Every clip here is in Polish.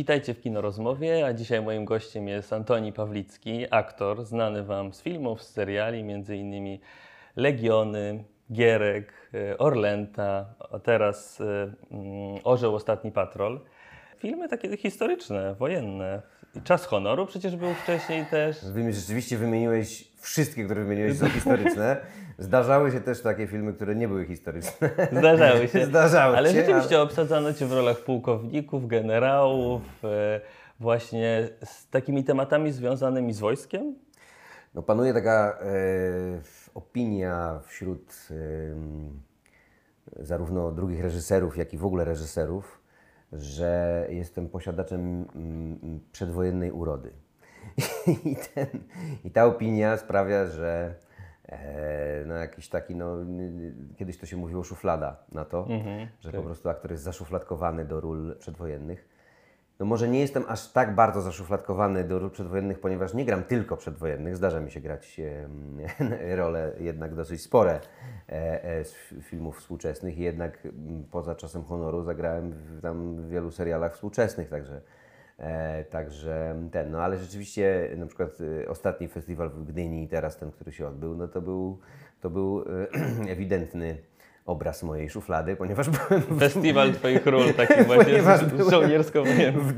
Witajcie w Kinorozmowie, a dzisiaj moim gościem jest Antoni Pawlicki, aktor znany Wam z filmów, z seriali, między innymi Legiony, Gierek, e, Orlęta, a teraz e, mm, Orzeł Ostatni Patrol. Filmy takie historyczne, wojenne. Czas honoru przecież był wcześniej też. Rzeczywiście wymieniłeś wszystkie, które wymieniłeś są historyczne. Zdarzały się też takie filmy, które nie były historyczne. Zdarzały się. Zdarzały Ale się, rzeczywiście obsadzano Cię w rolach pułkowników, generałów, e, właśnie z takimi tematami związanymi z wojskiem. No, panuje taka e, opinia wśród e, zarówno drugich reżyserów, jak i w ogóle reżyserów, że jestem posiadaczem mm, przedwojennej urody. I, ten, I ta opinia sprawia, że no jakiś taki, no, kiedyś to się mówiło szuflada na to, że po prostu aktor jest zaszufladkowany do ról przedwojennych. No może nie jestem aż tak bardzo zaszufladkowany do ról przedwojennych, ponieważ nie gram tylko przedwojennych. Zdarza mi się grać e, role jednak dosyć spore e, e, z fi- filmów współczesnych i jednak poza czasem honoru zagrałem w, tam w wielu serialach współczesnych, także, e, także ten, no ale rzeczywiście na przykład e, ostatni festiwal w Gdyni i teraz ten, który się odbył, no to był, to był e, ewidentny obraz mojej szuflady, ponieważ byłem w Festiwal Twoich ról, taki właśnie z- byłem- żołniersko-wojenny. w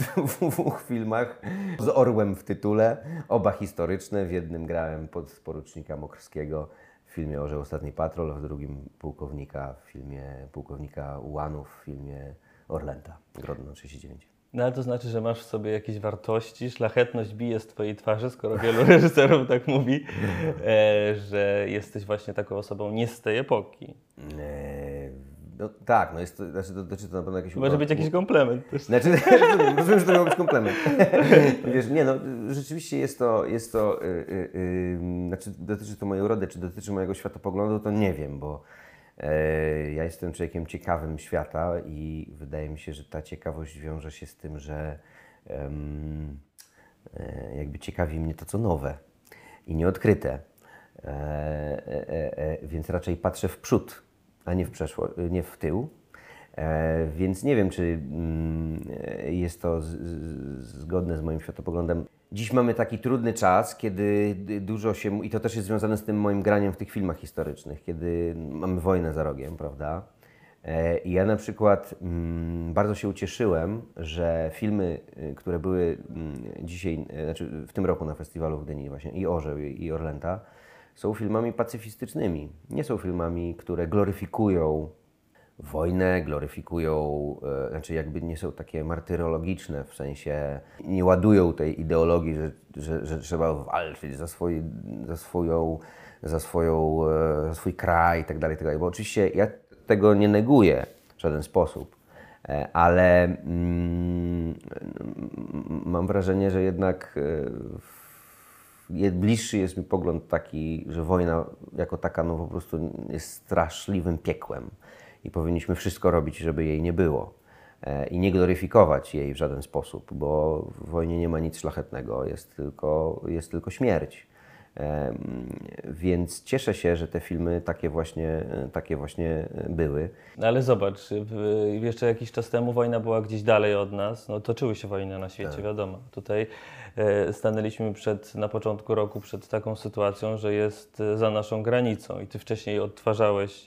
dwóch filmach z orłem w tytule, oba historyczne. W jednym grałem pod porucznika Mokrskiego w filmie Orzeł Ostatni Patrol, a w drugim pułkownika w filmie pułkownika Ułanów w filmie Orlęta, Grodno 39. No ale to znaczy, że masz w sobie jakieś wartości, szlachetność bije z Twojej twarzy, skoro wielu reżyserów tak mówi, e, że jesteś właśnie taką osobą nie z tej epoki. Eee, no tak, no jest to, znaczy to dotyczy to na pewno jakieś... Może być jakiś komplement też. Znaczy, rozumiem, że to miał być komplement. Wiesz, nie no, rzeczywiście jest to, jest to, y, y, y, znaczy dotyczy to mojej urody, czy dotyczy mojego światopoglądu, to nie wiem, bo e, ja jestem człowiekiem ciekawym świata i wydaje mi się, że ta ciekawość wiąże się z tym, że e, jakby ciekawi mnie to, co nowe i nieodkryte. E, e, e, e, więc raczej patrzę w przód, a nie w, przeszło, nie w tył. E, więc nie wiem, czy mm, e, jest to zgodne z moim światopoglądem. Dziś mamy taki trudny czas, kiedy dużo się, i to też jest związane z tym moim graniem w tych filmach historycznych, kiedy mamy wojnę za rogiem, prawda? E, I ja na przykład mm, bardzo się ucieszyłem, że filmy, y, które były mm, dzisiaj, y, znaczy w tym roku na festiwalu w Gdyni właśnie i Orzeł i Orlęta, są filmami pacyfistycznymi. Nie są filmami, które gloryfikują wojnę, gloryfikują, e, znaczy jakby nie są takie martyrologiczne, w sensie nie ładują tej ideologii, że, że, że trzeba walczyć za, swój, za, swoją, za, swoją, e, za swój kraj i tak dalej, tak dalej. Bo oczywiście ja tego nie neguję w żaden sposób, e, ale mm, mam wrażenie, że jednak je- bliższy jest mi pogląd taki, że wojna jako taka no po prostu jest straszliwym piekłem i powinniśmy wszystko robić, żeby jej nie było. E, I nie gloryfikować jej w żaden sposób, bo w wojnie nie ma nic szlachetnego, jest tylko, jest tylko śmierć. Em, Więc cieszę się, że te filmy takie właśnie, takie właśnie były. No ale zobacz, jeszcze jakiś czas temu wojna była gdzieś dalej od nas, no toczyły się wojny na świecie, Tak. wiadomo. Tutaj e, stanęliśmy przed, na początku roku przed taką sytuacją, że jest e, za naszą granicą i Ty wcześniej odtwarzałeś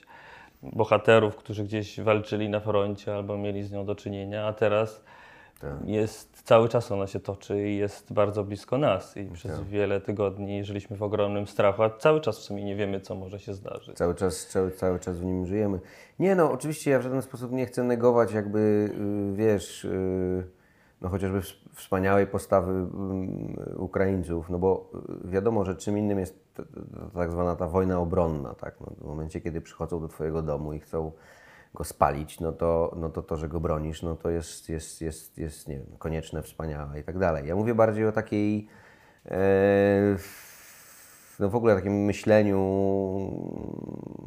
bohaterów, którzy gdzieś walczyli na froncie albo mieli z nią do czynienia, a teraz Tak. jest cały czas ona się toczy i jest bardzo blisko nas i przez Tak. wiele tygodni żyliśmy w ogromnym strachu, a cały czas w sumie nie wiemy, co może się zdarzyć. Cały czas, cały, cały czas w nim żyjemy. Nie no, oczywiście ja w żaden sposób nie chcę negować jakby, y, wiesz, y, no chociażby ws- wspaniałej postawy mm, Ukraińców, no bo y, wiadomo, że czym innym jest tak zwana ta wojna obronna, tak? No, w momencie, kiedy przychodzą do Twojego domu i chcą go spalić, no to, no to to, że go bronisz, no to jest, jest, jest, jest nie wiem, konieczne, wspaniałe i tak dalej. Ja mówię bardziej o takiej e, no w ogóle takim myśleniu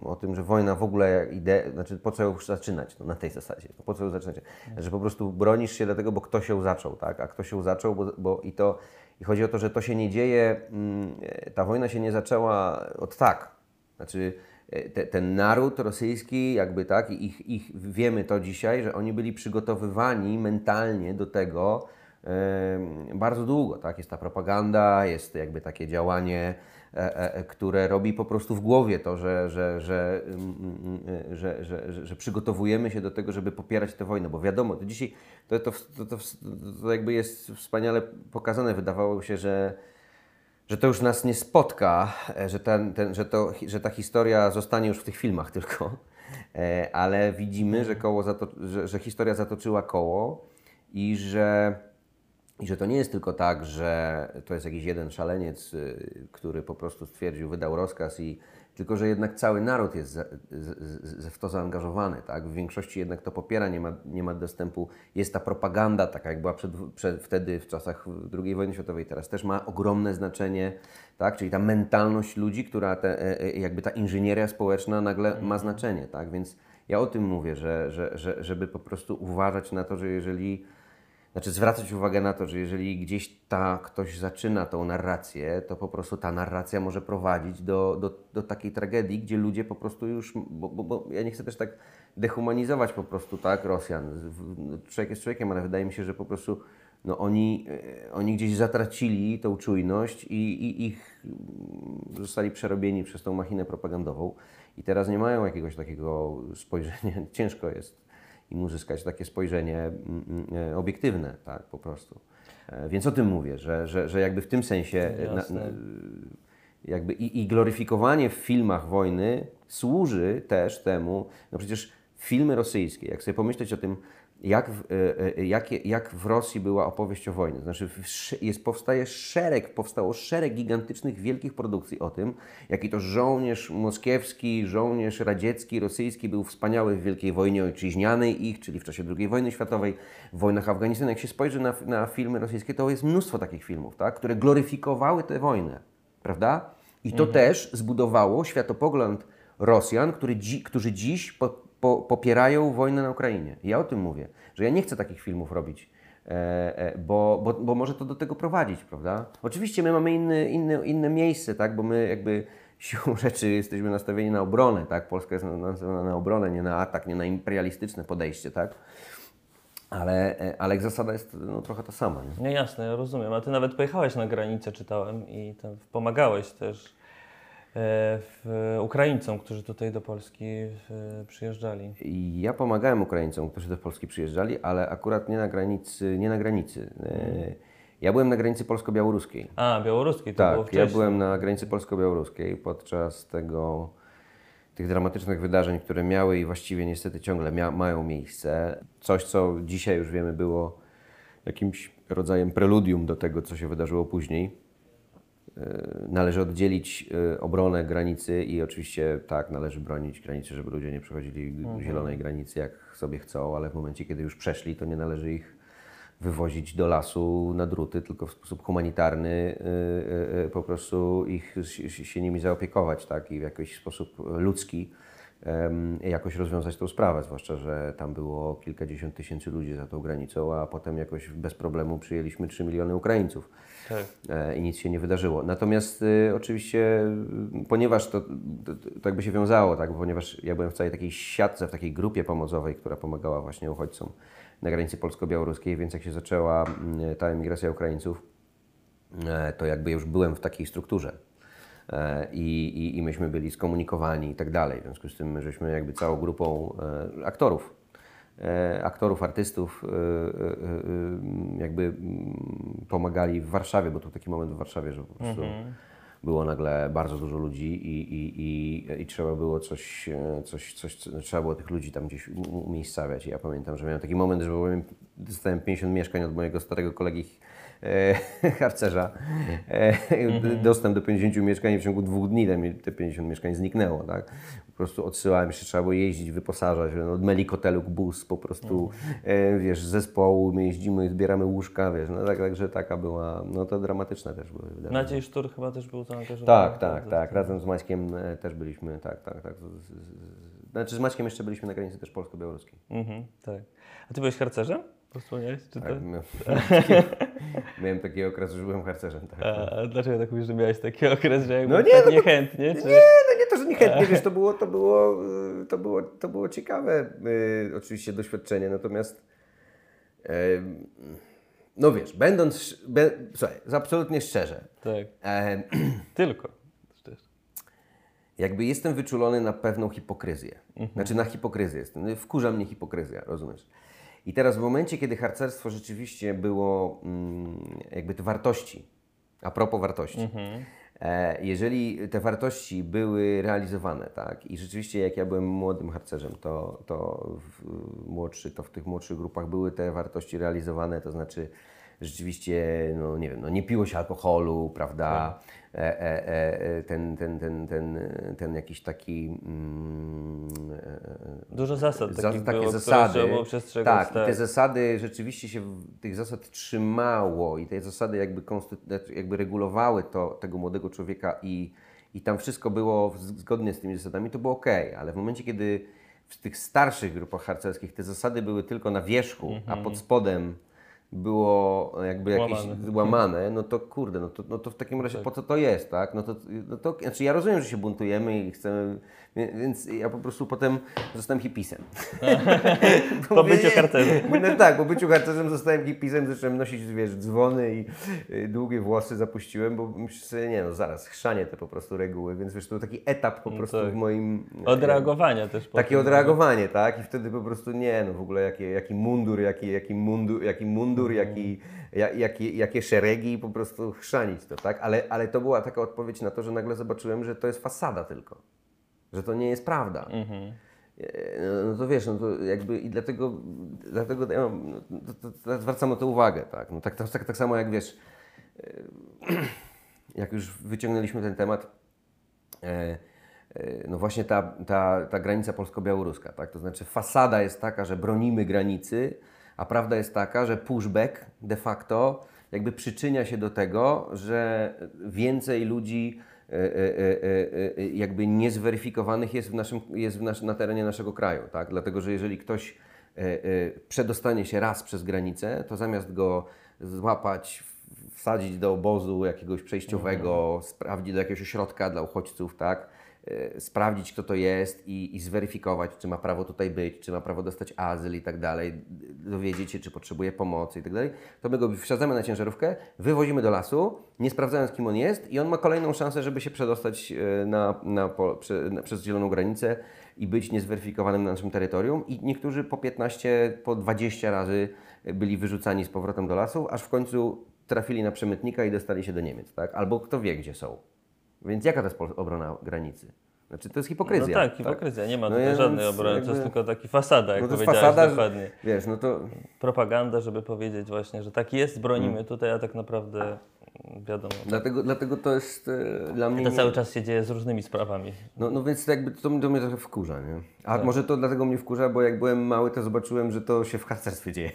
o tym, że wojna w ogóle ide, znaczy po co ją zaczynać, no na tej zasadzie, no po co ją zaczynać, że po prostu bronisz się dlatego, bo ktoś ją zaczął, tak, a ktoś ją zaczął, bo, bo i to, i chodzi o to, że to się nie dzieje, mm, ta wojna się nie zaczęła od tak, znaczy e, te, ten naród rosyjski, jakby tak, i ich, ich, wiemy to dzisiaj, że oni byli przygotowywani mentalnie do tego, bardzo długo, tak? Jest ta propaganda, jest jakby takie działanie, e, e, które robi po prostu w głowie to, że, że, że, mm, mm, że, że, że, że przygotowujemy się do tego, żeby popierać tę wojnę, bo wiadomo, to dzisiaj to, to, to, to, to jakby jest wspaniale pokazane. Wydawało się, że że to już nas nie spotka, e, że, ten, ten, że, to, że ta historia zostanie już w tych filmach tylko, ale widzimy, że, koło zato, że, że historia zatoczyła koło i że i że to nie jest tylko tak, że to jest jakiś jeden szaleniec, y, który po prostu stwierdził, wydał rozkaz i tylko, że jednak cały naród jest w to zaangażowany, tak? W większości jednak to popiera, nie ma, nie ma dostępu, jest ta propaganda, taka jak była przed, przed, wtedy w czasach II wojny światowej, teraz też ma ogromne znaczenie, tak? Czyli ta mentalność ludzi, która te, e, e, jakby ta inżynieria społeczna nagle ma mhm. znaczenie, tak? Więc ja o tym mówię, że, że, że, żeby po prostu uważać na to, że jeżeli znaczy zwracać uwagę na to, że jeżeli gdzieś ta ktoś zaczyna tą narrację, to po prostu ta narracja może prowadzić do, do, do takiej tragedii, gdzie ludzie po prostu już, bo, bo, bo ja nie chcę też tak dehumanizować po prostu tak Rosjan. Człowiek jest człowiekiem, ale wydaje mi się, że po prostu no oni, e, oni gdzieś zatracili tą czujność i, i ich zostali przerobieni przez tą machinę propagandową i teraz nie mają jakiegoś takiego spojrzenia. Ciężko jest im uzyskać takie spojrzenie mm, mm, e, obiektywne, tak, po prostu. E, więc o tym mówię, że, że, że jakby w tym sensie e, na, jakby i, i gloryfikowanie w filmach wojny służy też temu, no przecież filmy rosyjskie, jak sobie pomyśleć o tym, jak w, e, e, jak, jak w Rosji była opowieść o wojnie. Znaczy jest, powstaje szereg, powstało szereg gigantycznych, wielkich produkcji o tym, jaki to żołnierz moskiewski, żołnierz radziecki, rosyjski był wspaniały w Wielkiej Wojnie Ojczyźnianej ich, czyli w czasie II wojny światowej, w wojnach Afganistanu. Jak się spojrzy na, na filmy rosyjskie, to jest mnóstwo takich filmów, tak, które gloryfikowały tę wojnę, prawda? I to mhm. też zbudowało światopogląd Rosjan, który dzi, którzy dziś po, po, popierają wojnę na Ukrainie. Ja o tym mówię, że ja nie chcę takich filmów robić, e, e, bo, bo, bo może to do tego prowadzić, prawda? Oczywiście my mamy inny, inny, inne miejsce, tak? bo my jakby siłą rzeczy jesteśmy nastawieni na obronę, tak? Polska jest nastawiona na obronę, nie na atak, nie na imperialistyczne podejście, tak? Ale, e, ale zasada jest no, trochę ta sama. Nie? nie, jasne, ja rozumiem. A ty nawet pojechałeś na granicę, czytałem, i pomagałeś też Ukraińcom, którzy tutaj do Polski e, przyjeżdżali. Ja pomagałem Ukraińcom, którzy do Polski przyjeżdżali, ale akurat nie na granicy. Nie na granicy. E, ja byłem na granicy polsko-białoruskiej. A, białoruskiej, to tak, było wcześniej. ja byłem na granicy polsko-białoruskiej podczas tego, tych dramatycznych wydarzeń, które miały i właściwie niestety ciągle mia mają miejsce. Coś, co dzisiaj już wiemy było jakimś rodzajem preludium do tego, co się wydarzyło później E, należy oddzielić e, obronę granicy i oczywiście tak, należy bronić granicy, żeby ludzie nie przechodzili mhm. zielonej granicy jak sobie chcą, ale w momencie, kiedy już przeszli, to nie należy ich wywozić do lasu na druty, tylko w sposób humanitarny e, po prostu ich się nimi zaopiekować, tak, i w jakiś sposób ludzki jakoś rozwiązać tą sprawę, zwłaszcza, że tam było kilkadziesiąt tysięcy ludzi za tą granicą, a potem jakoś bez problemu przyjęliśmy 3 miliony Ukraińców tak. E, i nic się nie wydarzyło. Natomiast y, oczywiście, ponieważ to, to, to jakby się wiązało, tak, ponieważ ja byłem w całej takiej siatce, w takiej grupie pomocowej, która pomagała właśnie uchodźcom na granicy polsko-białoruskiej, więc jak się zaczęła ta emigracja Ukraińców, e, to jakby już byłem w takiej strukturze. E, I, i, i myśmy byli skomunikowani i tak dalej. W związku z tym my żeśmy jakby całą grupą aktorów E, aktorów, artystów e, e, jakby pomagali w Warszawie, bo to taki moment w Warszawie, że po prostu mhm. było nagle bardzo dużo ludzi i, i, i, i trzeba było coś, coś, coś, trzeba było tych ludzi tam gdzieś umiejscawiać. I ja pamiętam, że miałem taki moment, że dostałem 50 mieszkań od mojego starego kolegi e, harcerza. E, mhm. Dostęp do 50 mieszkań w ciągu dwóch dni te 50 mieszkań zniknęło. Tak? Po prostu odsyłałem, jeszcze trzeba było jeździć, wyposażać. No, od Melikoteluk bus po prostu, mhm. e, wiesz, zespołu, my jeździmy, zbieramy łóżka, wiesz, no tak, także taka była, no to dramatyczne też były wydarzenia. Maciej Sztur chyba też był zaangażowany. Tak, tak, tak, razem z Maćkiem też byliśmy, tak, tak, tak. Znaczy z Maćkiem jeszcze byliśmy na granicy też polsko-białoruskiej. Mhm, tak. A ty byłeś harcerzem? Posłaniałeś, czy tak, miałem, miałem taki okres, że byłem harcerzem. Tak. A, dlaczego tak mówisz, że miałeś taki okres, że no nie, tak no niechętnie? Czy... Nie, no nie to, że niechętnie, wiesz, to było, to było, to było, to było ciekawe y, oczywiście doświadczenie, natomiast y, no wiesz, będąc, be, słuchaj, absolutnie szczerze, Tak. e, Tylko. Jakby jestem wyczulony na pewną hipokryzję. Znaczy na hipokryzję jestem. Wkurza mnie hipokryzja, rozumiesz? I teraz w momencie, kiedy harcerstwo rzeczywiście było mm, jakby te wartości, a propos wartości, e, jeżeli te wartości były realizowane, tak, i rzeczywiście jak ja byłem młodym harcerzem, to, to w, młodszy, to w tych młodszych grupach były te wartości realizowane, to znaczy rzeczywiście, no nie wiem, no nie piło się alkoholu, prawda, e, ten, ten, ten, ten, ten jakiś taki... Mm, e, Dużo zasad za- takich takie było, zasady. Tak, i te zasady rzeczywiście się tych zasad trzymało i te zasady jakby, znaczy jakby regulowały to, tego młodego człowieka i, i tam wszystko było zgodnie z tymi zasadami, to było ok, ale w momencie, kiedy w tych starszych grupach harcerskich te zasady były tylko na wierzchu, a pod spodem było jakby jakieś Łamane. łamane, no to kurde, no to, no to w takim razie po co to jest, tak? No to, no to znaczy ja rozumiem, że się buntujemy i chcemy, więc ja po prostu potem zostałem hipisem. Po byciu harcerzem. No tak, po byciu harcerzem zostałem hipisem, zacząłem nosić, wiesz, dzwony i y, długie włosy zapuściłem, bo myślę nie no, zaraz, chrzanie te po prostu reguły, więc wiesz, to był taki etap po prostu tak. w moim... Odreagowania też. Takie tym. odreagowanie, tak? I wtedy po prostu nie, no w ogóle jaki, jaki mundur, jaki, jaki mundur, jaki, mundur jaki, ja, jaki, jakie szeregi i po prostu chrzanić to, tak? Ale, ale to była taka odpowiedź na to, że nagle zobaczyłem, że to jest fasada tylko. Że to nie jest prawda. Mhm. E, No, to wiesz, no to jakby i dlatego, dlatego ja no, to, to, zwracam na to uwagę, tak? No tak, tak, tak, tak samo jak wiesz, e, jak już wyciągnęliśmy ten temat, e, no właśnie ta, ta, ta granica polsko-białoruska, tak? To znaczy fasada jest taka, że bronimy granicy, a prawda jest taka, że pushback de facto jakby przyczynia się do tego, że więcej ludzi jakby niezweryfikowanych jest, w naszym, jest w nasz, na terenie naszego kraju, tak? Dlatego, że jeżeli ktoś e, e, przedostanie się raz przez granicę, to zamiast go złapać, wsadzić do obozu jakiegoś przejściowego, sprawdzić do jakiegoś ośrodka dla uchodźców, tak? E, Sprawdzić, kto to jest i, i zweryfikować, czy ma prawo tutaj być, czy ma prawo dostać azyl i tak dalej, dowiedzieć się, czy potrzebuje pomocy i tak dalej, to my go wsadzamy na ciężarówkę, wywozimy do lasu, nie sprawdzając, kim on jest, i on ma kolejną szansę, żeby się przedostać e, na, na, prze, na, przez zieloną granicę i być niezweryfikowanym na naszym terytorium. I niektórzy po 15, po 20 razy byli wyrzucani z powrotem do lasu, aż w końcu trafili na przemytnika i dostali się do Niemiec, tak? Albo kto wie, gdzie są. Więc jaka to jest obrona granicy? Znaczy, to jest No hipokryzja. tak, hipokryzja. Nie ma No tutaj żadnej obrony. To jest jakby- tylko taki fasada, jak No to powiedziałeś fasada, że- dokładnie. Wiesz, no to Propaganda, żeby powiedzieć właśnie, że tak jest, bronimy Mm. tutaj, a tak naprawdę wiadomo. dlatego, dlatego to jest e, dla mnie... To nie- cały czas się dzieje z różnymi sprawami. No, no więc jakby to, to mnie trochę wkurza, nie? A może to dlatego mnie wkurza, bo jak byłem mały, to zobaczyłem, że to się w harcerstwie dzieje.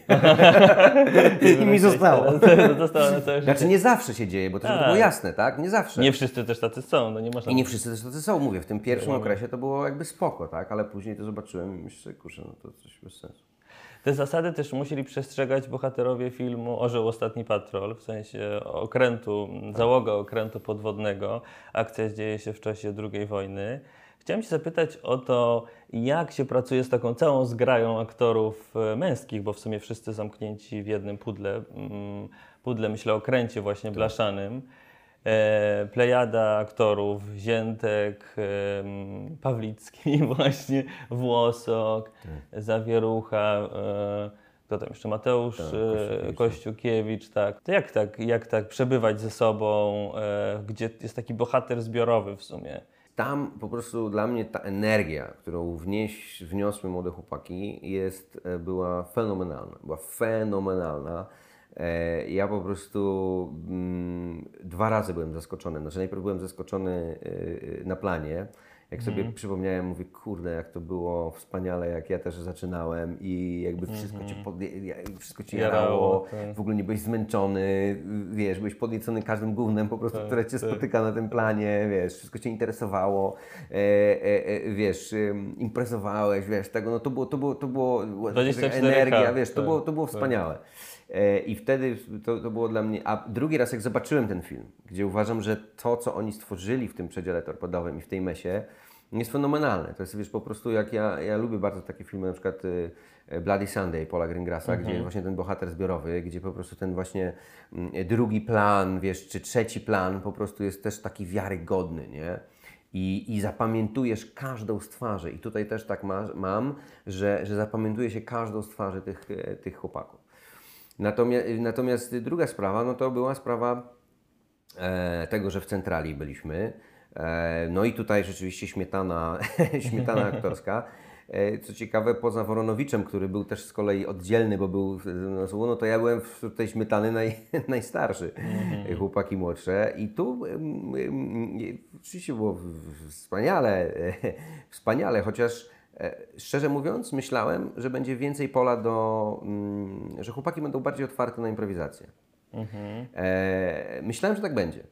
I mi zostało. Zostało na całe życie. Znaczy nie zawsze się dzieje, bo to, to było Tak. jasne, tak? Nie zawsze. Nie wszyscy też tacy są, no nie można. I nie wszyscy też tacy są, mówię. W tym pierwszym okresie to było jakby spoko, tak? Ale później to zobaczyłem i myślę, kurczę, no to coś bez sensu. Te zasady też musieli przestrzegać bohaterowie filmu Orzeł Ostatni Patrol, w sensie okrętu, załoga okrętu podwodnego. Akcja dzieje się w czasie II wojny. Chciałem Cię zapytać o to, jak się pracuje z taką całą zgrają aktorów e, męskich, bo w sumie wszyscy zamknięci w jednym pudle. Mm, Pudle, myślę o kręcie właśnie blaszanym. E, plejada aktorów, Ziętek, Pawlicki właśnie, Włosok, Zawierucha, e, kto tam jeszcze, Mateusz Tak, e, Kościukiewicz, tak. To jak tak, jak tak przebywać ze sobą, gdzie jest taki bohater zbiorowy w sumie? Tam po prostu dla mnie ta energia, którą wnieś, wniosły młode chłopaki, jest, była fenomenalna. Była fenomenalna. E, Ja po prostu mm, dwa razy byłem zaskoczony. Znaczy najpierw byłem zaskoczony e, na planie. Jak sobie przypomniałem, mówię, kurde, jak to było wspaniale, jak ja też zaczynałem i jakby wszystko cię, podje- ja- wszystko cię Jarało, jarało, tak. w ogóle nie byłeś zmęczony, wiesz, byłeś podniecony każdym gównem po prostu, które cię spotyka na tym planie, wiesz, wszystko cię interesowało, e, e, e, wiesz, imprezowałeś, wiesz, tego, no to było, to było, to było 24K, energia, wiesz, to tak, było, to było tak. wspaniałe. E, I wtedy to, to było dla mnie, a drugi raz jak zobaczyłem ten film, gdzie uważam, że to, co oni stworzyli w tym przedziale torpedowym i w tej mesie, jest fenomenalne. To jest, wiesz, po prostu jak ja, ja lubię bardzo takie filmy, na przykład y, e, Bloody Sunday Paula Greengrassa, gdzie właśnie ten bohater zbiorowy, gdzie po prostu ten właśnie mm, drugi plan, wiesz, czy trzeci plan po prostu jest też taki wiarygodny, nie? I, I zapamiętujesz każdą z twarzy. I tutaj też tak ma, mam, że, że zapamiętuje się każdą z twarzy tych, e, tych chłopaków. Natomiast, natomiast druga sprawa, no to była sprawa e, tego, że w centrali byliśmy. E, no i tutaj rzeczywiście śmietana, śmietana aktorska. E, co ciekawe, poza Woronowiczem, który był też z kolei oddzielny, bo był na słowo, no to ja byłem wśród tej śmietany naj, najstarszy, Mhm. chłopaki młodsze. I tu oczywiście było wspaniale, wspaniale, chociaż szczerze mówiąc myślałem, że będzie więcej pola do, mm, że chłopaki będą bardziej otwarte na improwizację. E, myślałem, że tak będzie.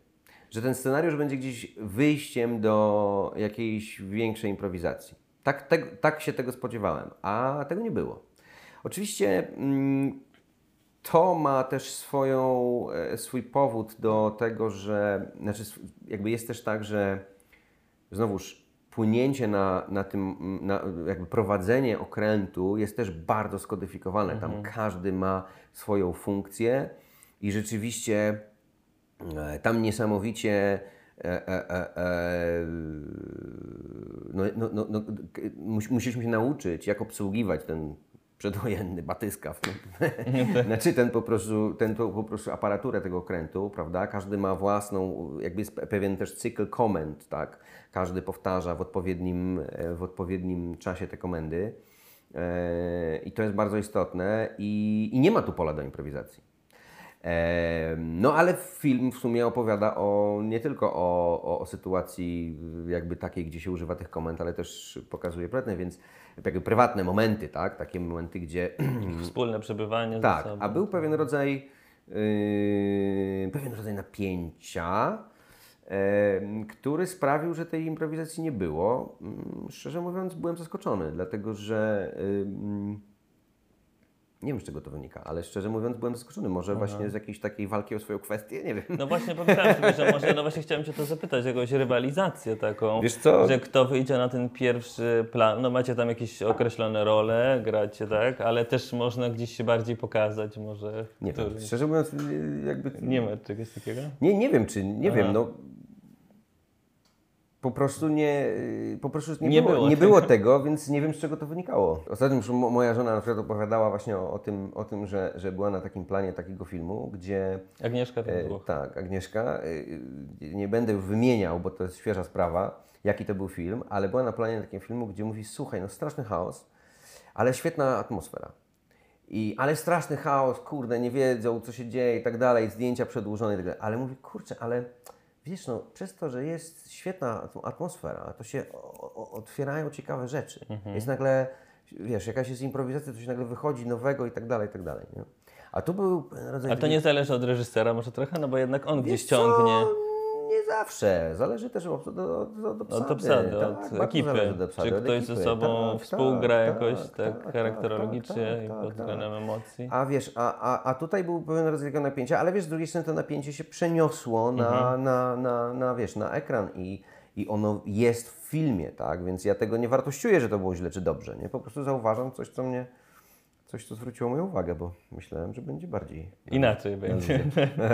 Że ten scenariusz będzie gdzieś wyjściem do jakiejś większej improwizacji. Tak, tak, tak się tego spodziewałem, a tego nie było. Oczywiście mm, to ma też swoją, e, swój powód do tego, że znaczy, jakby jest też tak, że znowuż płynięcie na, na tym, na, jakby prowadzenie okrętu jest też bardzo skodyfikowane. Tam każdy ma swoją funkcję i rzeczywiście e, tam niesamowicie e, e, e, e, no, no, no, no, musieliśmy się nauczyć, jak obsługiwać ten przedwojenny batyskaw. No. znaczy ten po prostu, ten to po prostu aparaturę tego okrętu, prawda? Każdy ma własną, jakby jest pe- pewien też cykl komend, tak? Każdy powtarza w odpowiednim, e, w odpowiednim czasie te komendy. E, I to jest bardzo istotne i, i nie ma tu pola do improwizacji. No ale film w sumie opowiada o, nie tylko o, o, o sytuacji jakby takiej, gdzie się używa tych komend, ale też pokazuje prywatne, więc jakby prywatne momenty, tak? Takie momenty, gdzie Wspólne przebywanie tak, a był pewien rodzaj, yy, pewien rodzaj napięcia, em, który sprawił, że tej improwizacji nie było. Mm, Szczerze mówiąc, byłem zaskoczony, dlatego że nie wiem, z czego to wynika, ale szczerze mówiąc, byłem zaskoczony. Może właśnie z jakiejś takiej walki o swoją kwestię, nie wiem. No właśnie pomyślałem sobie, że może, no właśnie chciałem Cię to zapytać, jakąś rywalizację taką, Wiesz co? że kto wyjdzie na ten pierwszy plan, no macie tam jakieś określone role, gracie, tak, ale też można gdzieś się bardziej pokazać, może Nie który... wiem, szczerze mówiąc, jakby... Nie ma czegoś takiego? Nie, nie wiem, czy, nie Aha. wiem, no... Po prostu nie, yy, po prostu nie, Nie było, było nie tego. było tego, więc nie wiem z czego to wynikało. Ostatnio już mo- moja żona na przykład opowiadała właśnie o, o tym, o tym że, że była na takim planie takiego filmu, gdzie Agnieszka e, Węgłoch. tak, Agnieszka, e, nie będę już wymieniał, bo to jest świeża sprawa, jaki to był film, ale była na planie takiego filmu, gdzie mówi, słuchaj, no straszny chaos, ale świetna atmosfera. I, ale straszny chaos, kurde, nie wiedzą, co się dzieje i tak dalej, zdjęcia przedłużone i tak dalej. Ale mówi, kurczę, ale wiesz, no, przez to, że jest świetna atm- atmosfera, to się otwierają ciekawe rzeczy. Jest nagle, wiesz, jakaś jest improwizacja, to się nagle wychodzi nowego i tak dalej, i tak dalej. Nie? A tu był rodzaj... A to nie zależy od reżysera może trochę, no bo jednak on gdzieś Wiesz co? ciągnie. Nie zawsze. Zależy też od, od, od, od obsady. Od obsady, tak, od ekipy. od Czy ktoś ze ekipy. sobą Tak, współgra tak, jakoś tak, tak, tak, charakterologicznie tak, i tak, pod względem emocji? A wiesz, a, a, a tutaj był pewien rodzaj napięcia, ale wiesz, z drugiej strony to napięcie się przeniosło na, Mhm. na, na, na, wiesz, na ekran i, i ono jest w filmie, tak? Więc ja tego nie wartościuję, że to było źle czy dobrze, nie? Po prostu zauważam coś, co mnie, coś, co zwróciło moją uwagę, bo myślałem, że będzie bardziej. Inaczej będzie.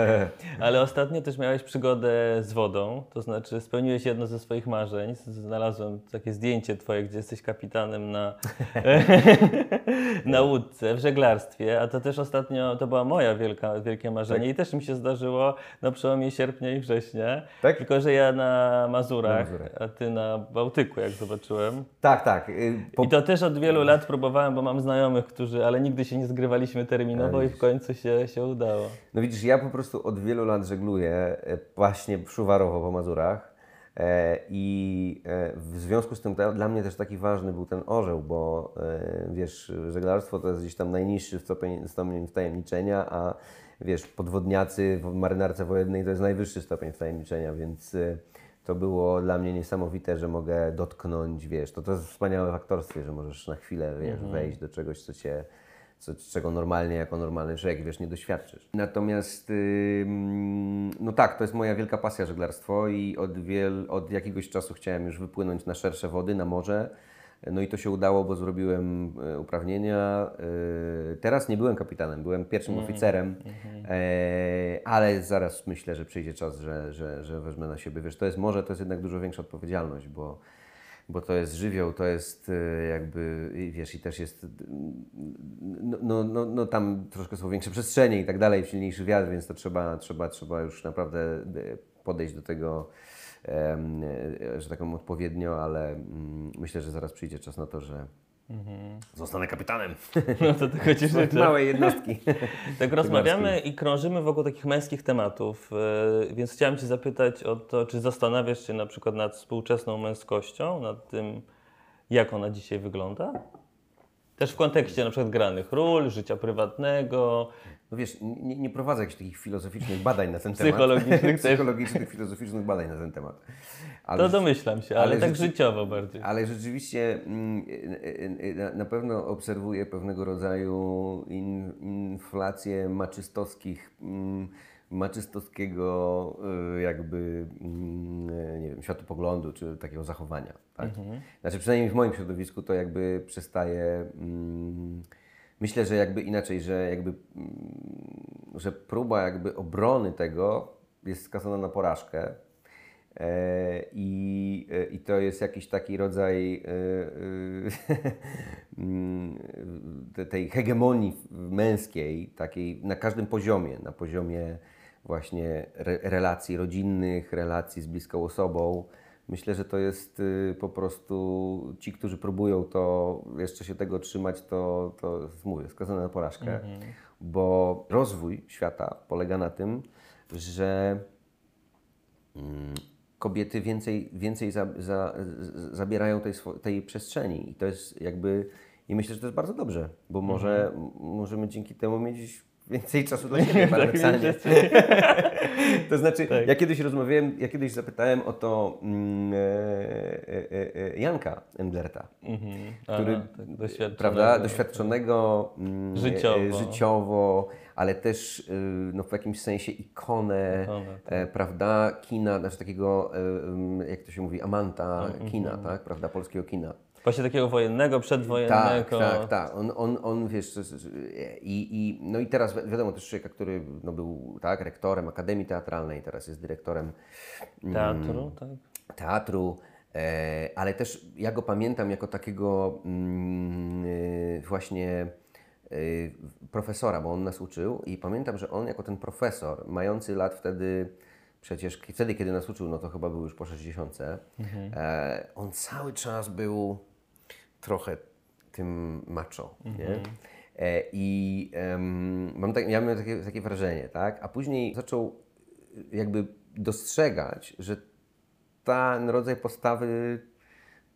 Ale ostatnio też miałeś przygodę z wodą, to znaczy spełniłeś jedno ze swoich marzeń. Znalazłem takie zdjęcie twoje, gdzie jesteś kapitanem na, na łódce w żeglarstwie, a to też ostatnio, to była moja wielka, wielkie marzenie i też mi się zdarzyło na przełomie sierpnia i września. Tak? Tylko, że ja na Mazurach, Na a ty na Bałtyku, jak zobaczyłem. Tak, tak. y, Po, I to też od wielu lat próbowałem, bo mam znajomych, którzy, ale nigdy się nie zgrywaliśmy terminowo i w końcu się, się udało. No widzisz, ja po prostu od wielu lat żegluję e, właśnie szuwarowo po Mazurach e, i e, w związku z tym dla mnie też taki ważny był ten orzeł, bo wiesz, żeglarstwo to jest gdzieś tam najniższy stopień, wtajemniczenia, a wiesz, podwodniacy w marynarce wojennej to jest najwyższy stopień wtajemniczenia, więc to było dla mnie niesamowite, że mogę dotknąć, wiesz, to, to jest wspaniałe w aktorstwie, że możesz na chwilę, wiesz, wejść do czegoś, co cię co, czego normalnie jako normalny człowiek, wiesz, nie doświadczysz. Natomiast, ym, no tak, to jest moja wielka pasja żeglarstwo i od, wiel, od jakiegoś czasu chciałem już wypłynąć na szersze wody, na morze. No i to się udało, bo zrobiłem e, uprawnienia. E, Teraz nie byłem kapitanem, byłem pierwszym oficerem, e, ale zaraz myślę, że przyjdzie czas, że, że, że wezmę na siebie. Wiesz, to jest może to jest jednak dużo większa odpowiedzialność, bo, bo to jest żywioł, to jest jakby, wiesz, i też jest, no, no, no, no tam troszkę są większe przestrzenie i tak dalej, silniejszy wiatr, więc to trzeba, trzeba, trzeba już naprawdę podejść do tego, że tak powiem, odpowiednio, ale mm, myślę, że zaraz przyjdzie czas na to, że zostanę kapitanem No to tego ci życzę. małej jednostki. Tak rozmawiamy i krążymy wokół takich męskich tematów, yy, więc chciałem Cię zapytać o to, czy zastanawiasz się na przykład nad współczesną męskością, nad tym, jak ona dzisiaj wygląda? Też w kontekście na przykład granych ról, życia prywatnego, No wiesz, nie, nie prowadzę jakichś takich filozoficznych badań na ten temat. Psychologicznych. Psychologicznych, filozoficznych badań na ten temat. Ale to domyślam się, ale, ale tak życiowo bardziej. Ale rzeczywiście mm, y, y, na- na pewno obserwuję pewnego rodzaju in, inflację maczystowskich, mm, maczystowskiego y, jakby, mm, nie wiem, światopoglądu czy takiego zachowania. Tak? Znaczy przynajmniej w moim środowisku to jakby przestaje... mm, Myślę, że jakby inaczej, że jakby, mm, że próba jakby obrony tego jest skazana na porażkę. E, I, e, I to jest jakiś taki rodzaj e, te- tej hegemonii męskiej, takiej na każdym poziomie, na poziomie właśnie re, relacji rodzinnych, relacji z bliską osobą. Myślę, że to jest y, po prostu ci, którzy próbują to jeszcze się tego trzymać, to, to mówię, skazane na porażkę, bo rozwój świata polega na tym, że mm, kobiety więcej, więcej za, za, zabierają tej, tej przestrzeni. I to jest jakby, i myślę, że to jest bardzo dobrze, bo może m- możemy dzięki temu mieć więcej czasu dla siebie, paradoksalnie. To znaczy, ja kiedyś rozmawiałem, ja kiedyś zapytałem o to mm, e, e, e, e, Janka Endlerta, Mhm. który, Aha, tak, doświadczonego. prawda, doświadczonego mm, Życiowo. e, życiowo, ale też y, no, w jakimś sensie ikonę, Ikonę, tak. prawda, kina, znaczy takiego, jak to się mówi, amanta Mhm. kina, tak, prawda, polskiego kina. Właśnie takiego wojennego, Tak, przedwojennego. tak, tak. On, on, on wiesz, i, i, no i teraz wi- wiadomo też człowieka, który no, był tak, rektorem Akademii Teatralnej, teraz jest dyrektorem Teatru, tak? teatru, e, ale też ja go pamiętam jako takiego mm, e, właśnie e, profesora, bo on nas uczył i pamiętam, że on jako ten profesor, mający lat wtedy, przecież wtedy, kiedy nas uczył, no to chyba był już po 60, e, on cały czas był trochę tym macho, nie? E, I em, mam tak, ja miałem takie, takie wrażenie, tak? A później zaczął y, jakby dostrzegać, że ten rodzaj postawy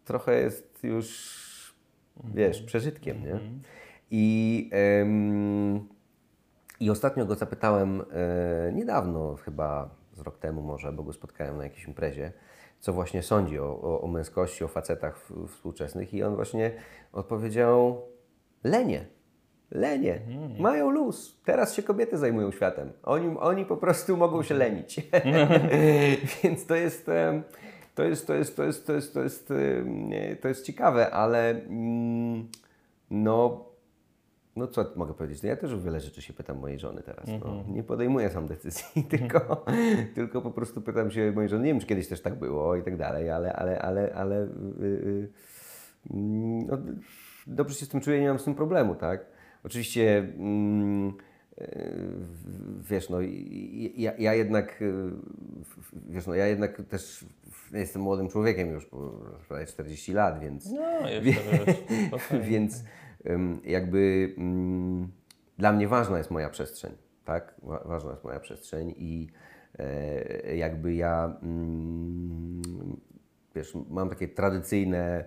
trochę jest już, wiesz, przeżytkiem, nie? I, em, I ostatnio go zapytałem e, niedawno, chyba z rok temu może, bo go spotkałem na jakiejś imprezie, co właśnie sądzi o, o, o męskości, o facetach w- współczesnych i on właśnie odpowiedział lenie. Lenie, mają luz. Teraz się kobiety zajmują światem. Oni, oni po prostu mogą się lenić. Więc to jest, to jest, to jest, to jest, to jest, to jest, to jest ciekawe, ale mm, no, no co mogę powiedzieć? No ja też o wiele rzeczy się pytam mojej żony teraz. No. Nie podejmuję sam decyzji, tylko, tylko po prostu pytam się mojej żony. Nie wiem, czy kiedyś też tak było i tak dalej, ale, ale, ale, ale y, y, mm, no, dobrze się z tym czuję, nie mam z tym problemu, tak? Oczywiście mm, y, wiesz, no ja, ja jednak y, wiesz, no ja jednak też jestem młodym człowiekiem już, prawie 40 lat, więc No, jeszcze więc ym, jakby ym, dla mnie ważna jest moja przestrzeń, tak? Wa- Ważna jest moja przestrzeń i e, jakby ja ym, wiesz, mam takie tradycyjne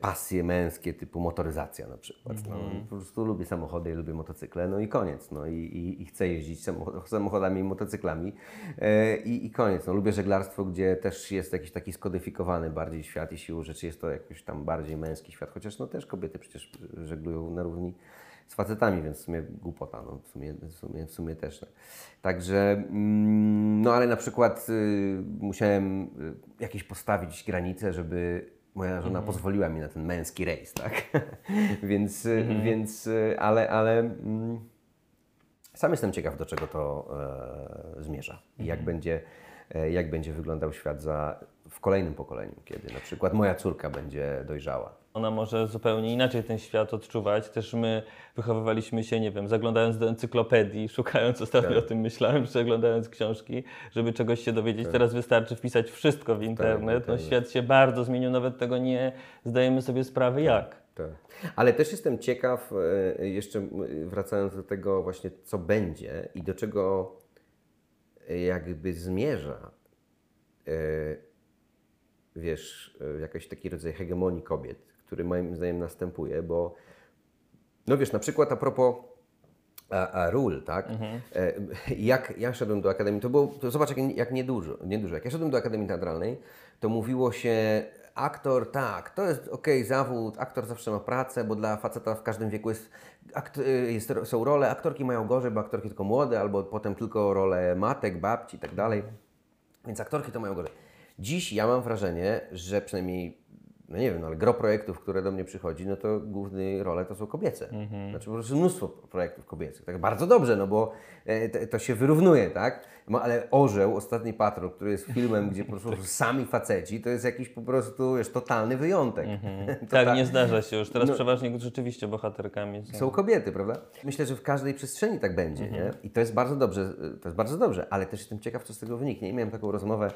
pasje męskie typu motoryzacja na przykład. No, po prostu lubię samochody, lubię motocykle, no i koniec. No i, i, i chcę jeździć samochod- samochodami i motocyklami e, i, i koniec. No, lubię żeglarstwo, gdzie też jest jakiś taki skodyfikowany bardziej świat i siłą rzeczy jest to jakiś tam bardziej męski świat, chociaż no też kobiety przecież żeglują na równi z facetami, więc w sumie głupota, no w sumie, w sumie, w sumie też. No. Także, mm, no ale na przykład y, musiałem y, jakieś postawić granice, żeby moja żona pozwoliła mi na ten męski rejs, tak? więc, y, więc, ale, ale mm, sam jestem ciekaw, do czego to e, zmierza i jak, będzie, e, jak będzie wyglądał świat za, w kolejnym pokoleniu, kiedy na przykład moja córka będzie dojrzała. Ona może zupełnie inaczej ten świat odczuwać. Też my wychowywaliśmy się, nie wiem, zaglądając do encyklopedii, szukając, ostatnio Tak. o tym myślałem, przeglądając książki, żeby czegoś się dowiedzieć. Teraz wystarczy wpisać wszystko w internet. No, internet. świat się bardzo zmienił, nawet tego nie zdajemy sobie sprawy jak. Tak. Ale też jestem ciekaw, e, jeszcze wracając do tego właśnie, co będzie i do czego e, jakby zmierza, e, wiesz, jakiś taki rodzaj hegemonii kobiet, który moim zdaniem następuje, bo no wiesz, na przykład a propos a, a ról, tak? E, Jak ja szedłem do Akademii, to było, to zobacz jak, jak niedużo, niedużo. Jak ja szedłem do Akademii Teatralnej, to mówiło się, aktor, tak, to jest okej zawód, aktor zawsze ma pracę, bo dla faceta w każdym wieku jest, akt, y, jest, są role, aktorki mają gorzej, bo aktorki tylko młode, albo potem tylko role matek, babci i tak dalej. Więc aktorki to mają gorzej. Dziś ja mam wrażenie, że przynajmniej, no nie wiem, no ale gro projektów, które do mnie przychodzi, no to główne role to są kobiece. Znaczy po prostu mnóstwo projektów kobiecych. Tak bardzo dobrze, no bo e, to, się wyrównuje, tak? No, ale Orzeł, Ostatni Patrol, który jest filmem, gdzie po prostu sami faceci, to jest jakiś po prostu, wiesz, totalny wyjątek. To Tak, nie zdarza się już. Teraz No. przeważnie rzeczywiście bohaterkami są. są kobiety, prawda? Myślę, że w każdej przestrzeni tak będzie, nie? I to jest bardzo dobrze, to jest bardzo dobrze, ale też jestem ciekaw, co z tego wyniknie. I miałem taką rozmowę,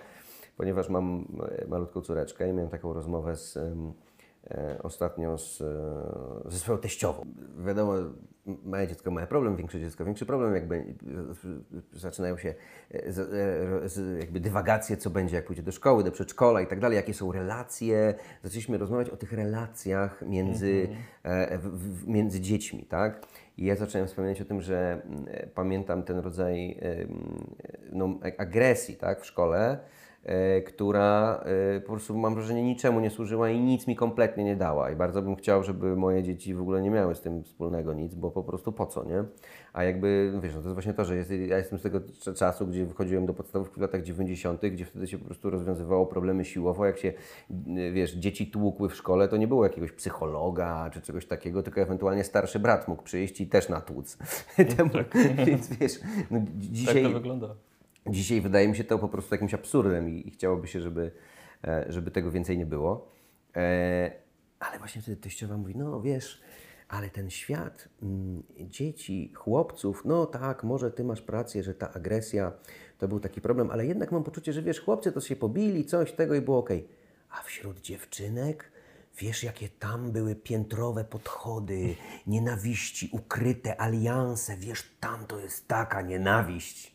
ponieważ mam e, malutką córeczkę i miałem taką rozmowę z, e, ostatnio z, e, ze swoją teściową. Wiadomo, małe dziecko ma problem, większe dziecko większy problem, jakby zaczynają się jakby dywagacje, co będzie, jak pójdzie do szkoły, do przedszkola i tak dalej, jakie są relacje. Zaczęliśmy rozmawiać o tych relacjach między, w, między dziećmi, tak? I ja zacząłem wspominać o tym, że mm, pamiętam ten rodzaj no, agresji, tak, w szkole, która e, po prostu mam wrażenie niczemu nie służyła i nic mi kompletnie nie dała. I bardzo bym chciał, żeby moje dzieci w ogóle nie miały z tym wspólnego nic, bo po prostu po co, nie? A jakby, wiesz, no to jest właśnie to, że jest, ja jestem z tego cz- czasu, gdzie wychodziłem do podstawówki w latach 90., gdzie wtedy się po prostu rozwiązywało problemy siłowo. Jak się, y, wiesz, dzieci tłukły w szkole, to nie było jakiegoś psychologa czy czegoś takiego, tylko ewentualnie starszy brat mógł przyjść i też natłuc. Temu, Więc wiesz, no, dzi- Tak dzisiaj... to wygląda. Dzisiaj wydaje mi się to po prostu jakimś absurdem i, i chciałoby się, żeby, e, żeby tego więcej nie było. E, ale właśnie wtedy teściowa mówi, no wiesz, ale ten świat mm, dzieci, chłopców, no tak, może ty masz rację, że ta agresja to był taki problem, ale jednak mam poczucie, że wiesz, chłopcy to się pobili, coś tego i było okej. A wśród dziewczynek Wiesz, jakie tam były piętrowe podchody, nienawiści, ukryte alianse. Wiesz, tam to jest taka nienawiść.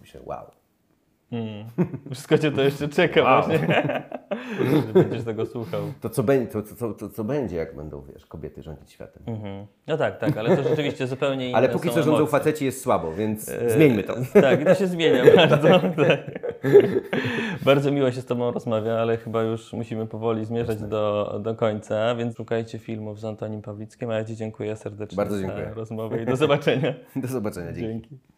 Myślę, wow. Wszystko cię to jeszcze czeka właśnie. że będziesz tego słuchał. To co, będzie, to, to, co będzie, jak będą, wiesz, kobiety rządzić światem. Mhm. No tak, tak, ale to rzeczywiście zupełnie inne Ale póki co rządzą emocje. faceci jest słabo, więc zmieńmy to. Tak, to się zmienia bardzo. Tak. Bardzo miło się z Tobą rozmawia, ale chyba już musimy powoli zmierzać do, do końca, więc szukajcie filmów z Antonim Pawlickim, a ja Ci dziękuję serdecznie Bardzo za dziękuję. rozmowę i do zobaczenia. Do zobaczenia, dzięki. Dzięki.